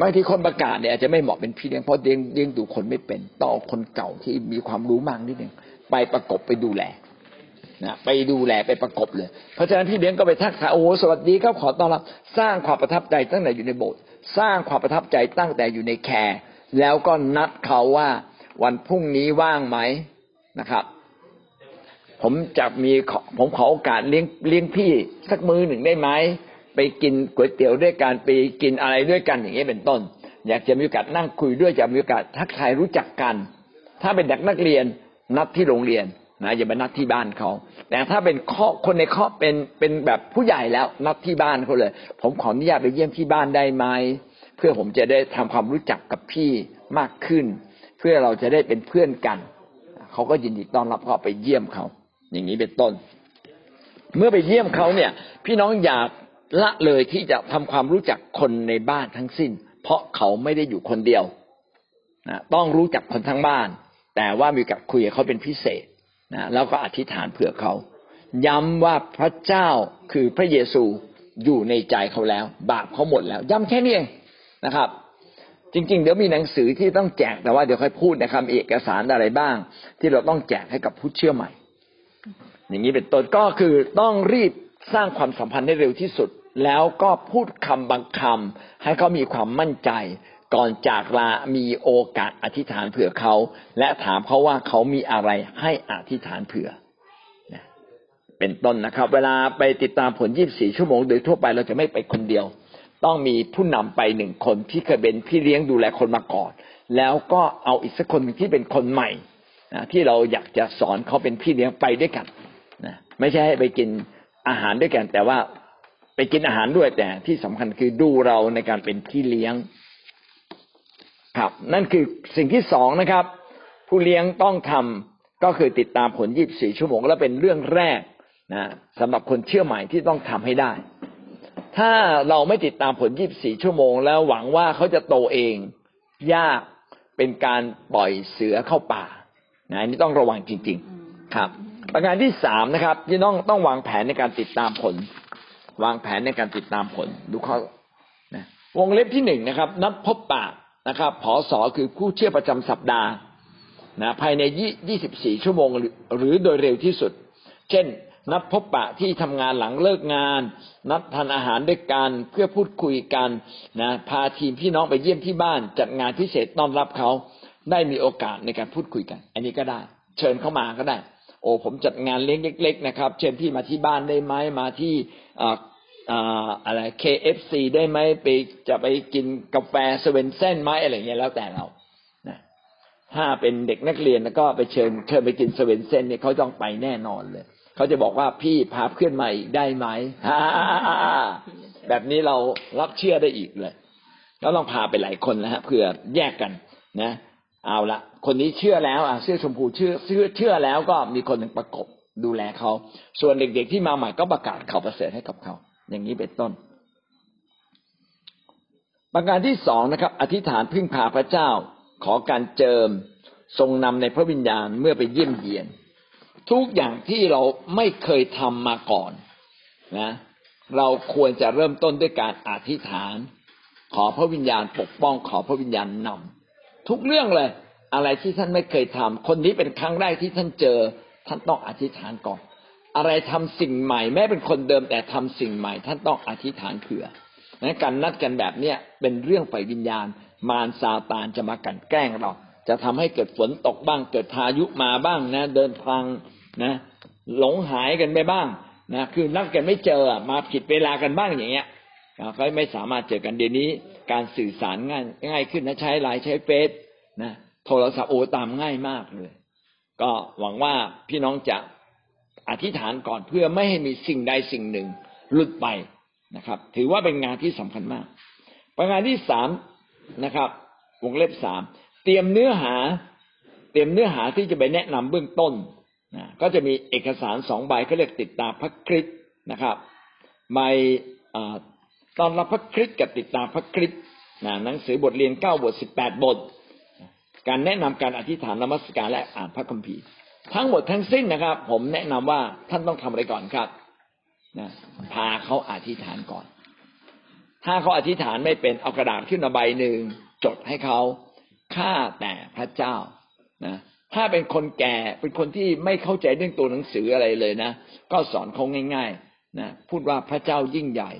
บางทีคนประกาศเนี่ยอาจจะไม่เหมาะเป็นพี่เลี้ยงเพราะเลี้ยงเลี้ยงดูคนไม่เป็นต้องคนเก่าที่มีความรู้มากนิดหนึ่งไปประกบไปดูแลนะไปดูแลไปประกบเลย เพราะฉะนั้นพี่เลี้ยงก็ไปทักทายโอ้สวัสดีครับขอต้อนรับสร้างความประทับใจตั้งแต่อยู่ในโบสถ์สร้างความประทับใจตั้งแต่อยู่ในแคร์แล้วก็นัดเขาว่าวันพรุ่งนี้ว่างไหมนะครับ ผมจะมีผมขอโอกาสเลี้ยงเลี้ยงพี่สักมือหนึ่งได้ไหม ไปกินก๋วยเตี๋ยวด้วยกันไปกินอะไรด้วยกันอย่างนี้เป็นต้น อยากจะมีโอกาสนั่งคุยด้วยจะมีโอกาสทักทายรู้จักกัน ถ้าเป็นเด็กนักเรียนนัดที่โรงเรียนนะอย่าไปนัดที่บ้านเขา แต่ถ้าเป็นข้อคนในข้อเป็นเป็นแบบผู้ใหญ่แล้วนัดที่บ้านเขาเลย ผมขออนุญาตไปเยี่ยมที่บ้านได้ไหมเพื่อผมจะได้ทำความรู้จักกับพี่มากขึ้น เพื่อเราจะได้เป็นเพื่อนกัน เขาก็ยินดีต้อนรับเขาไปเยี่ยมเขา อย่างนี้เป็นต้น เมื่อไปเยี่ยมเขาเนี่ย พี่น้องอยาก ละเลยที่จะทำความรู้จักคนในบ้านทั้งสิ้น เพราะเขาไม่ได้อยู่คนเดียวนะต้องรู้จักคนทั้งบ้าน แต่ว่ามีกับคุยกับเขาเป็นพิเศษนะแล้วก็อธิษฐานเผื่อเขา ย้ำว่าพระเจ้าคือพระเยซูอยู่ในใจเขาแล้ว บาปเขาหมดแล้ว ย้ำแค่นี้เองนะครับ จริง ๆ เดี๋ยวมีหนังสือที่ต้องแจกแต่ว่าเดี๋ยวค่อยพูดนะครับเอกสารอะไรบ้าง ที่เราต้องแจกให้กับผู้เชื่อใหม่ อย่างนี้เป็นต้นก็คือต้องรีบสร้างความสัมพันธ์ให้เร็วที่สุด แล้วก็พูดคำบางคำให้เขามีความมั่นใจ ก่อนจากลามีโอกาสอธิษฐานเผื่อเขา และถามเขาว่าเขามีอะไรให้อธิษฐานเผื่อเป็นต้นนะครับ เวลาไปติดตามผล 24 ชั่วโมง โดยทั่วไปเราจะไม่ไปคนเดียว ต้องมีผู้นำไปหนึ่งคนที่เคยเป็นพี่เลี้ยงดูแลคนมาก่อน แล้วก็เอาอีกสักคนที่เป็นคนใหม่นะที่เราอยากจะสอนเขาเป็นพี่เลี้ยงไปด้วยกันนะไม่ใช่ให้ไปกินอาหารด้วยกัน แต่ว่า กินอาหารด้วยแต่ที่สำคัญคือดูเราในการเป็นพี่เลี้ยง ครับ นั่นคือสิ่งที่สองนะครับ ผู้เลี้ยงต้องทำก็คือติดตามผลยีิบสี่ชั่วโมง และเป็นเรื่องแรกนะสำหรับคนเชื่อใหม่ที่ต้องทำให้ได้ ถ้าเราไม่ติดตามผลยีิบสี่ชั่วโมง แล้วหวังว่าเขาจะโตเองยากเป็นการปล่อยเสือเข้าป่านะนี่ต้องระวังจริง ๆ ครับ ประการที่สามนะครับที่ต้องต้องวางแผนในการติดตามผล วางแผนในการติดตามผลดูข้อนะวงเล็บที่หนึ่งนะครับ นัดพบปะนะครับผอสอคือผู้เชื่อประจำสัปดาห์นะภายในยี่สิบสี่ชั่วโมงหรือโดยเร็วที่สุด เช่น นัดพบปะที่ทำงานหลังเลิกงาน นัดทานอาหารด้วยกันเพื่อพูดคุยกันนะพาทีมพี่น้องไปเยี่ยมที่บ้าน จัดงานพิเศษต้อนรับเขาได้มีโอกาสในการพูดคุยกัน อันนี้ก็ได้ เชิญเข้ามาก็ได้ โอ้ผมจัดงานเลี้ยงเล็ก ๆ นะครับ เช่นที่มาที่บ้านได้ไหมมาที่ อะไร KFC ได้ไหมไปจะไปกินกาแฟเซเว่นเส้นไหมอะไรเงี้ยแล้วแต่เรานะถ้าเป็นเด็กนักเรียนแล้วก็ไปเชิญเชิญไปกินเซเว่นเส้นเนี่ยเขาต้องไปแน่นอนเลยเขาจะบอกว่าพี่พาเพื่อนมาอีกได้ไหมแบบนี้เรารับเชื่อได้อีกเลยแล้วลองพาไปหลายคนนะฮะเพื่อแยกกันนะ เอาละคนนี้เชื่อแล้วอะเสื้อชมพูเชื่อเชื่อเชื่อแล้วก็มีคนหนึ่งประกบดูแลเขาส่วนเด็กๆที่มาใหม่ก็ประกาศข่าวประเสริฐให้กับเขา อย่างนี้เป็นต้น ประการที่สองนะครับ อธิษฐานพึ่งพาพระเจ้า ขอการเจิมทรงนำในพระวิญญาณเมื่อไปเยี่ยมเยียน ทุกอย่างที่เราไม่เคยทำมาก่อนนะเราควรจะเริ่มต้นด้วยการอธิษฐาน ขอพระวิญญาณปกป้องขอพระวิญญาณนำทุกเรื่องเลย อะไรที่ท่านไม่เคยทำคนนี้เป็นครั้งแรกที่ท่านเจอ ท่านต้องอธิษฐานก่อน อะไรทำสิ่งใหม่ แม้เป็นคนเดิมแต่ทำสิ่งใหม่ ท่านต้องอธิษฐานเผื่อนะการนัดกันแบบเนี้ยเป็นเรื่องฝ่ายวิญญาณ มารซาตานจะมากันแกล้งเรา จะทำให้เกิดฝนตกบ้าง เกิดพายุมาบ้างนะ เดินทางนะ หลงหายกันไปบ้างนะคือนัดกันไม่เจอมาผิดเวลากันบ้างอย่างเงี้ยก็ไม่สามารถเจอกันเดี๋ยวนี้ การสื่อสารง่ายง่ายขึ้นนะใช้ไลน์ใช้เฟซนะโทรศัพท์โอตามง่ายมากเลย ก็หวังว่าพี่น้องจะ อธิษฐานก่อนเพื่อไม่ให้มีสิ่งใดสิ่งหนึ่งหลุดไปนะครับ ถือว่าเป็นงานที่สำคัญมาก ประการที่สามนะครับ วงเล็บสามเตรียมเนื้อหา เตรียมเนื้อหาที่จะไปแนะนำเบื้องต้นนะก็จะมีเอกสารสองใบเขาเรียกติดตามพระคริสต์นะครับใบตอนรับพระคริสต์กับติดตามพระคริสต์นะหนังสือบทเรียนเก้าบทสิบแปดบท การแนะนำการอธิษฐานนมัสการและอ่านพระคัมภีร์ ทั้งหมดทั้งสิ้นนะครับ ผมแนะนำว่าท่านต้องทำอะไรก่อนครับนะพาเขาอธิษฐานก่อน ถ้าเขาอธิษฐานไม่เป็นเอากระดาษขึ้นมาใบหนึ่งจดให้เขาข้าแต่พระเจ้านะถ้าเป็นคนแก่เป็นคนที่ไม่เข้าใจเรื่องตัวหนังสืออะไรเลยนะ ก็สอนเขาง่าย ๆ นะพูดว่าพระเจ้ายิ่งใหญ่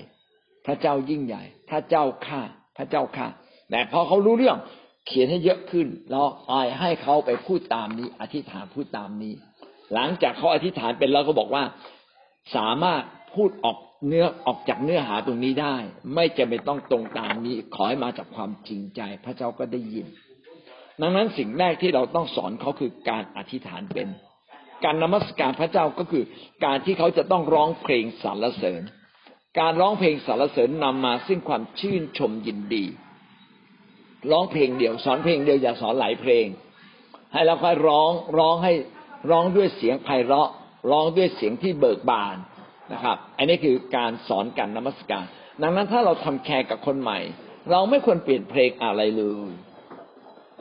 พระเจ้ายิ่งใหญ่ พระเจ้าข้าพระเจ้าข้าแต่พอเขารู้เรื่อง เขียนให้เยอะขึ้นแล้วอายให้เขาไปพูดตามนี้ อธิษฐานพูดตามนี้ หลังจากเขาอธิษฐานเป็นแล้วก็บอกว่าสามารถพูดออกเนื้อออกจากเนื้อหาตรงนี้ได้ ไม่จำเป็นต้องตรงตามนี้ ขอให้มาจากความจริงใจ พระเจ้าก็ได้ยิน ดังนั้นสิ่งแรกที่เราต้องสอนเขาคือการอธิษฐานเป็น การนมัสการพระเจ้าก็คือการที่เขาจะต้องร้องเพลงสรรเสริญ การร้องเพลงสรรเสริญนำมาซึ่งความชื่นชมยินดี ร้องเพลงเดียว สอนเพลงเดียวอย่าสอนหลายเพลง ให้เราค่อยร้องร้องให้ร้องด้วยเสียงไพเราะ ร้องด้วยเสียงที่เบิกบานนะครับ อันนี้คือการสอนการนมัสการ ดังนั้นถ้าเราทำแคร์กับคนใหม่ เราไม่ควรเปลี่ยนเพลงอะไรเลย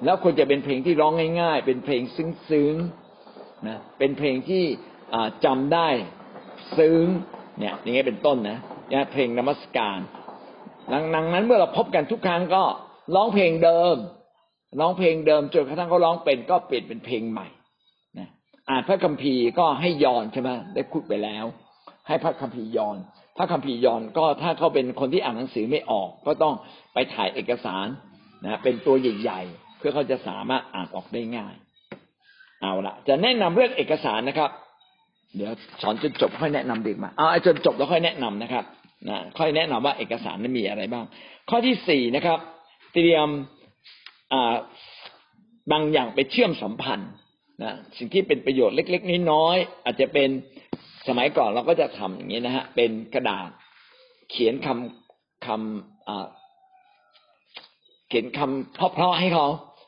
แล้วควรจะเป็นเพลงที่ร้องง่าย ๆ เป็นเพลงซึ้งๆนะเป็นเพลงที่จำได้ซึ้งเนี่ยอย่างเงี้ยเป็นต้นนะเนี่ยเพลงนมัสการดังนั้นเมื่อเราพบกันทุกครั้งก็ ร้องเพลงเดิม ร้องเพลงเดิมจนกระทั่งเขาร้องเป็นก็เปลี่ยนเป็นเพลงใหม่นะอ่านพระคัมภีร์ก็ให้ยอนใช่ไหมได้พูดไปแล้ว ให้พระคัมภีร์ย้อน พระคัมภีร์ย้อนก็ถ้าเขาเป็นคนที่อ่านหนังสือไม่ออก ก็ต้องไปถ่ายเอกสารนะเป็นตัวใหญ่ๆ เพื่อเขาจะสามารถอ่านออกได้ง่าย เอาละจะแนะนำเรื่องเอกสารนะครับ เดี๋ยวสอนจนจบค่อยแนะนำดีกมาเอาจนจบแล้วค่อยแนะนำนะครับนะค่อยแนะนำว่าเอกสารนั้นมีอะไรบ้าง ข้อที่สี่นะครับ เตรียมบางอย่างไปเชื่อมสัมพันธ์นะสิ่งที่เป็นประโยชน์เล็ก ๆน้อยๆอาจจะเป็นสมัยก่อนเราก็จะทำอย่างนี้นะฮะเป็นกระดาษเขียนคำคำเขียนคำเพราะๆให้เขา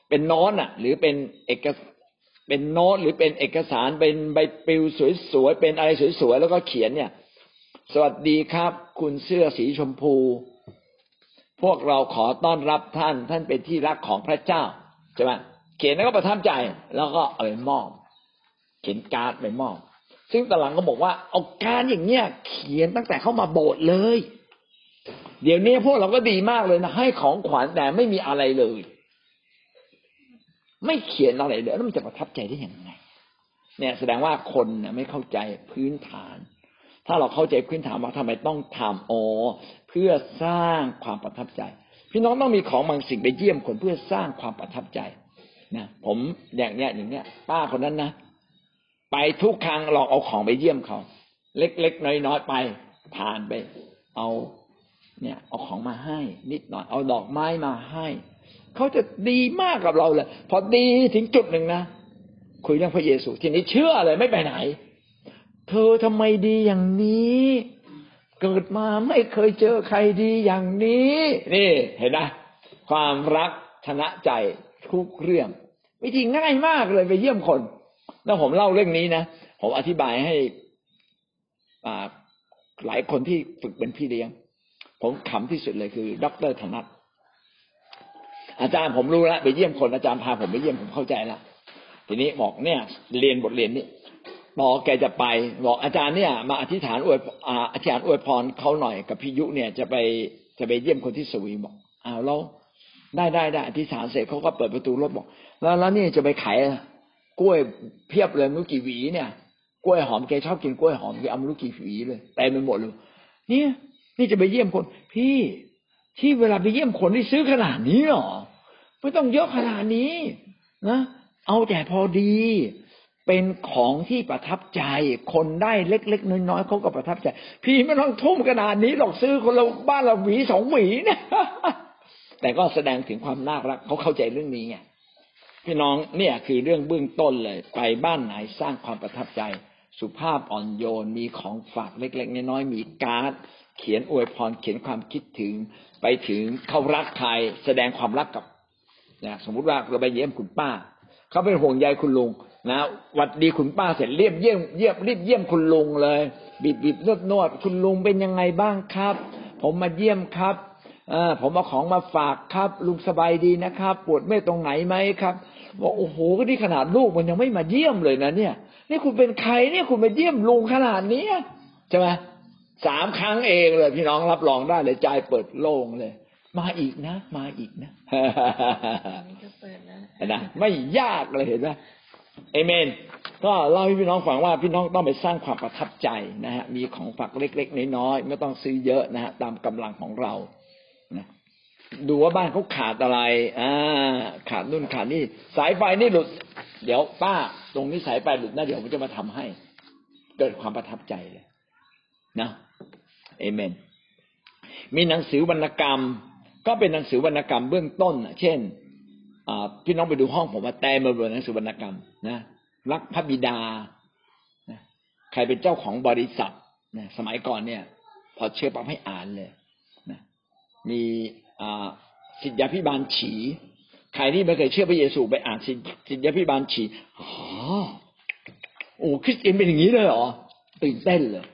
เป็นโน้ตอะ หรือเป็นเอกเป็นโน้ตหรือเป็นเอกสารเป็นใบปลิวสวยๆเป็นอะไรสวยๆแล้วก็เขียนเนี่ย สวัสดีครับ คุณเสื้อสีชมพู พวกเราขอต้อนรับท่าน ท่านเป็นที่รักของพระเจ้าใช่ไหมเขียนแล้วก็ประทับใจ แล้วก็เอาไปมอบ เขียนการ์ดไปมอบ ซึ่งตหลังก็บอกว่าเอาการอย่างเนี้ยเขียนตั้งแต่เข้ามาโบสถ์เลย เดี๋ยวนี้พวกเราก็ดีมากเลยนะให้ของขวัญแต่ไม่มีอะไรเลย ไม่เขียนอะไรเลยแล้วมันจะประทับใจได้ยังไง เนี่ยแสดงว่าคนไม่เข้าใจพื้นฐาน ถ้าเราเข้าใจพื้นฐานว่าทำไมต้องทำอ๋อเพื่อสร้างความประทับใจ พี่น้องต้องมีของบางสิ่งไปเยี่ยมคนเพื่อสร้างความประทับใจนะผมอย่างเนี้ยอย่างเนี้ย ป้าคนนั้นนะไปทุกครั้งลองเอาของไปเยี่ยมเขา เล็กๆน้อยๆไปผ่านไป เอา เนี่ย เอาของมาให้ นิดหน่อยเอาดอกไม้มาให้เขาจะดีมากกับเราเลยพอดีถึงจุดหนึ่งนะคุยเรื่องพระเยซูทีนี้เชื่อเลยไม่ไปไหน เธอทำไมดีอย่างนี้ เกิดมาไม่เคยเจอใครดีอย่างนี้ นี่เห็นไหมความรักชนะใจทุกเรื่อง วิธีง่ายมากเลยไปเยี่ยมคน แล้วผมเล่าเรื่องนี้นะผมอธิบายให้หลายคนที่ฝึกเป็นพี่เลี้ยง ผมขำที่สุดเลยคือดอรธนัทอาจารย์ผมรู้แล้วไปเยี่ยมคนอาจารย์พาผมไปเยี่ยมผมเข้าใจแล้วทีนี้บอกเนี่ย เรียนบทเรียนนี้ บอกแกจะไป บอกอาจารย์เนี่ย มาอธิษฐานอวยอธิษฐานอวยพรเขาหน่อยกับพิยุเนี่ยจะไปจะไปเยี่ยมคนที่สวีบอกอ้าวเราได้ได้ได้อธิษฐานเสร็จเขาก็เปิดประตูรถบอก แล้วแล้วนี่จะไปขายกล้วยเพียบเลยไม่รู้กี่หวีเนี่ย กล้วยหอมแกชอบกินกล้วยหอมแกเอาไม่รู้กี่หวีเลยแต่ไปหมดเลยเนี่ยนี่จะไปเยี่ยมคน พี่ที่เวลาไปเยี่ยมคนที่ซื้อขนาดนี้หรอไม่ต้องเยอะขนาดนี้นะเอาแต่พอดี เป็นของที่ประทับใจ คนได้เล็กๆน้อยๆเขาก็ประทับใจ พี่ไม่ต้องทุ่มขนาดนี้หรอกซื้อคนเราบ้านเราหวีสองหวีเนี่ยแต่ก็แสดงถึงความน่ารักเขาเข้าใจเรื่องนี้ไงพี่น้องเนี่ยคือเรื่องเบื้องต้นเลย ไปบ้านไหนสร้างความประทับใจ สุภาพอ่อนโยนมีของฝากเล็ก ๆ น้อยๆมีการ์ด เขียนอวยพรเขียนความคิดถึง ไปถึงเขารักใครแสดงความรักกับนะสมมุติว่าเราไปเยี่ยมคุณป้าเขาเป็นห่วงใยคุณลุง นะหวัดดีคุณป้าเสร็จเรียบเยี่ยมเยี่ยมรีบเยี่ยมคุณลุงเลย บีบบีบนวดนวดคุณลุงเป็นยังไงบ้างครับ ผมมาเยี่ยมครับเออผมเอาของมาฝากครับ ลุงสบายดีนะครับ ปวดเมื่อยตรงไหนไหมครับบอกโอ้โหก็นี่ขนาดลูกมันยังไม่มาเยี่ยมเลยนะเนี่ย นี่คุณเป็นใครเนี่ยคุณมาเยี่ยมลุงขนาดนี้ใช่ไหมสามครั้งเองเลย พี่น้องรับรองได้เลยใจเปิดโล่งเลย มาอีกนะ มาอีกนะนี่ก็เปิดแล้วนะไม่ยากเลยเห็นไหม เอเมน ก็เล่าให้พี่น้องฟังว่าพี่น้องต้องไปสร้างความประทับใจนะฮะมีของฝากเล็กๆน้อยๆไม่ต้องซื้อเยอะนะฮะตามกำลังของเรานะดูว่าบ้านเขาขาดอะไรอ่าขาดนู่นขาดนี่สายไฟนี่หลุด เดี๋ยวป้า ตรงนี้สายไฟหลุดนะเดี๋ยวผมจะมาทำให้ เกิดความประทับใจเลยนะเอเมน มีหนังสือวรรณกรรม ก็เป็นหนังสือวรรณกรรมเบื้องต้นเช่น พี่น้องไปดูห้องผมมาแต่มาบนหนังสือวรรณกรรมนะรักพระบิดาใครเป็นเจ้าของบริษัทนะสมัยก่อนเนี่ย พอเชื่อปั๊บให้อ่านเลยนะมีสิทธยาพิบาลฉี ใครที่ไม่เคยเชื่อพระเยซูไปอ่านสิทธยาพิบาลฉีอ๋อโอ้คริสเตียนเป็นอย่างนี้เลยเหรอตื่นเต้นเลย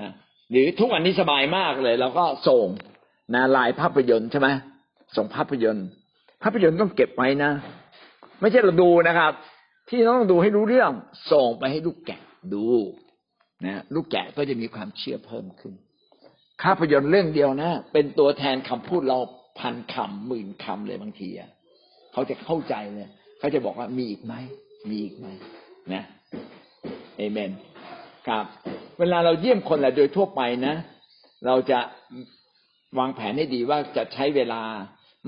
นะหรือทุกวันนี้สบายมากเลยเราก็ส่งนะลายภาพยนตร์ใช่ไหมส่งภาพยนตร์ ภาพยนตร์ต้องเก็บไว้นะ ไม่ใช่เราดูนะครับ ที่ต้องดูให้รู้เรื่องส่งไปให้ลูกแกะดูนะลูกแกะก็จะมีความเชื่อเพิ่มขึ้นภาพยนตร์เรื่องเดียวนะ เป็นตัวแทนคำพูดเราพันคำหมื่นคำเลยบางทีอะเขาจะเข้าใจเลยเขาจะบอกว่ามีอีกไหมมีอีกไหมนะเอเมนครับ เวลาเราเยี่ยมคนแหละโดยทั่วไปนะ เราจะวางแผนให้ดีว่าจะใช้เวลา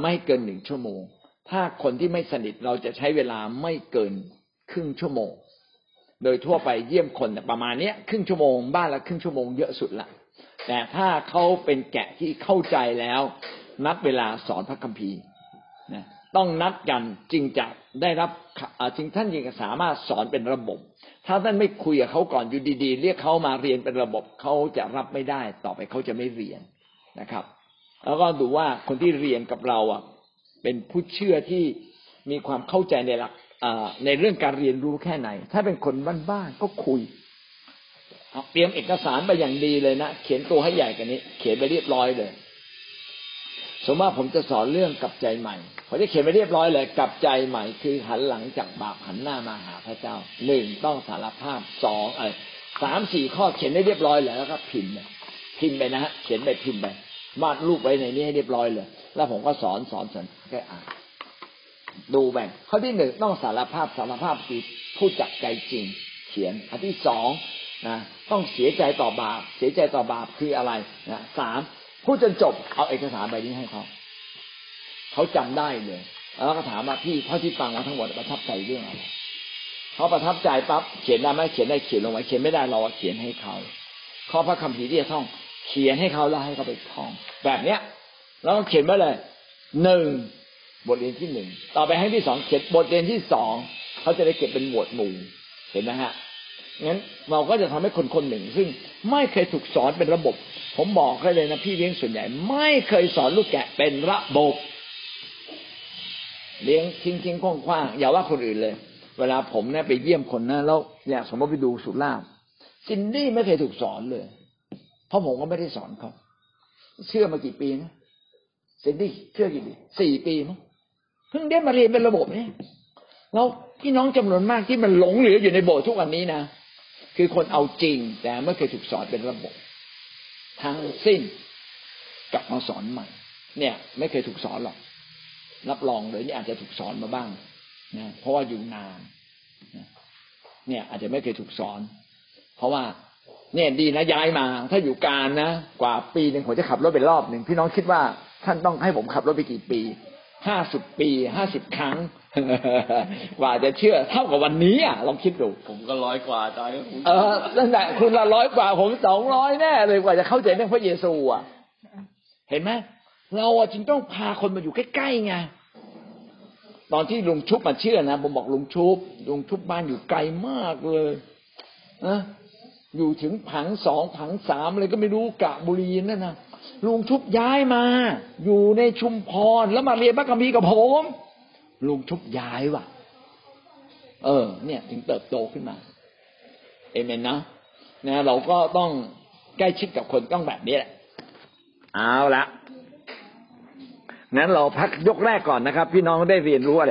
ไม่เกินหนึ่งชั่วโมง ถ้าคนที่ไม่สนิทเราจะใช้เวลาไม่เกินครึ่งชั่วโมง โดยทั่วไปเยี่ยมคนประมาณเนี้ยครึ่งชั่วโมงบ้านละครึ่งชั่วโมงเยอะสุดละแต่ถ้าเขาเป็นแกะที่เข้าใจแล้ว นัดเวลาสอนพระคัมภีร์นะต้องนัดกันจึงจะได้รับจึงท่านจึงสามารถสอนเป็นระบบ ถ้าท่านไม่คุยกับเขาก่อนอยู่ดี ๆ เรียกเขามาเรียนเป็นระบบเขาจะรับไม่ได้ ต่อไปเขาจะไม่เรียนนะครับ แล้วก็ดูว่าคนที่เรียนกับเราอะ เป็นผู้เชื่อที่มีความเข้าใจในหลักในเรื่องการเรียนรู้แค่ไหน ถ้าเป็นคนบ้านๆก็คุยเตรียมเอกสารไปอย่างดีเลยนะเขียนตัวให้ใหญ่กันนี้ เขียนไปเรียบร้อยเลย สมมติว่าผมจะสอนเรื่องกลับใจใหม่ผมจะเขียนไปเรียบร้อยเลยกลับใจใหม่คือหันหลังจากบาปหันหน้ามาหาพระเจ้าหนึ่งต้องสารภาพสองเออสามสี่ข้อเขียนได้เรียบร้อยแล้วก็พิมพ์พิมพ์ไปนะฮะเขียนไปพิมพ์ไป วาดรูปไว้ในนี้ให้เรียบร้อยเลย แล้วผมก็สอนสอนสอนแค่อ่านดูแบ่งข้อที่หนึ่งต้องสารภาพสารภาพคือพูดจากใจจริง เขียนอันที่สองนะต้องเสียใจต่อบาป เสียใจต่อบาปคืออะไรนะสามพูดจนจบเอาเอกสารใบนี้ให้เขาเขาจำได้เลยแล้วก็ถามว่าพี่เท่าที่ฟังมาทั้งหมดประทับใจเรื่องอะไรเขาประทับใจปั๊บเขียนได้ไหมเขียนได้เขียนลงไว้เขียนไม่ได้เราเขียนให้เขาข้อพระคำพีที่จะท่อง เขียนให้เขาแล้วให้เขาไปท่อง แบบเนี้ยเราเขียนไว้เลยหนึ่งบทเรียนที่หนึ่งต่อไปให้ที่สองเขียนบทเรียนที่สองเขาจะได้เก็บเป็นหมวดหมู่เห็นไหมฮะงั้นเราก็จะทำให้คนคนหนึ่ง ซึ่งไม่เคยถูกสอนเป็นระบบ ผมบอกให้เลยนะพี่เลี้ยงส่วนใหญ่ ไม่เคยสอนลูกแกะเป็นระบบ เลี้ยงทิ้งทิ้งคว้างคว้างอย่าว่าคนอื่นเลย เวลาผมเนี่ยไปเยี่ยมคนนะแล้วอยากสมมติไปดูสุราษฎร์ซินดี้ไม่เคยถูกสอนเลย เพราะผมก็ไม่ได้สอนเขาเชื่อมากี่ปีนะเซนดี้เชื่อกี่ปีสี่ปีมั้งเพิ่งได้มาเรียนเป็นระบบเนี่ยแล้วพี่น้องจำนวนมากที่มันหลงเหลืออยู่ในโบสถ์ทุกวันนี้นะคือคนเอาจริง แต่ไม่เคยถูกสอนเป็นระบบ ทั้งสิ้นกลับมาสอนใหม่ เนี่ย ไม่เคยถูกสอนหรอก รับรองเลยนี่อาจจะถูกสอนมาบ้างนะเพราะว่าอยู่นานเนี่ย อาจจะไม่เคยถูกสอน เพราะว่า เนี่ยดีนะย้ายมา ถ้าอยู่การนะ กว่าปีหนึ่งผมจะขับรถไปรอบหนึ่งพี่น้องคิดว่าท่านต้องให้ผมขับรถไปกี่ปีห้าสิบปีห้าสิบครั้ง กว่าจะเชื่อเท่ากับวันนี้อะลองคิดดูผมก็ร้อยกว่าจอยเออตั้งแต่คุณละร้อยกว่าผมสองร้อยแน่เลยกว่าจะเข้าใจเรื่องพระเยซูอะ เห็นไหมเราจึงต้องพาคนมาอยู่ใกล้ๆไงตอนที่ลุงชุบมาเชื่อนะผมบอกลุงชุบลุงชุบบ้านอยู่ไกลมากเลยนะ อยู่ถึงผังสองผังสามเลยก็ไม่รู้กะบุรีนั่นนะลุงชุบย้ายมา อยู่ในชุมพรแล้วมาเรียนพระคัมภีร์กับผมลุงชุบย้ายว่ะ เออ เนี่ย ถึงเติบโตขึ้นมา เอเมนนะนะ เราก็ต้องใกล้ชิดกับคนต้องแบบนี้แหละเอาละงั้นเราพักยกแรกก่อนนะครับ พี่น้องได้เรียนรู้อะไร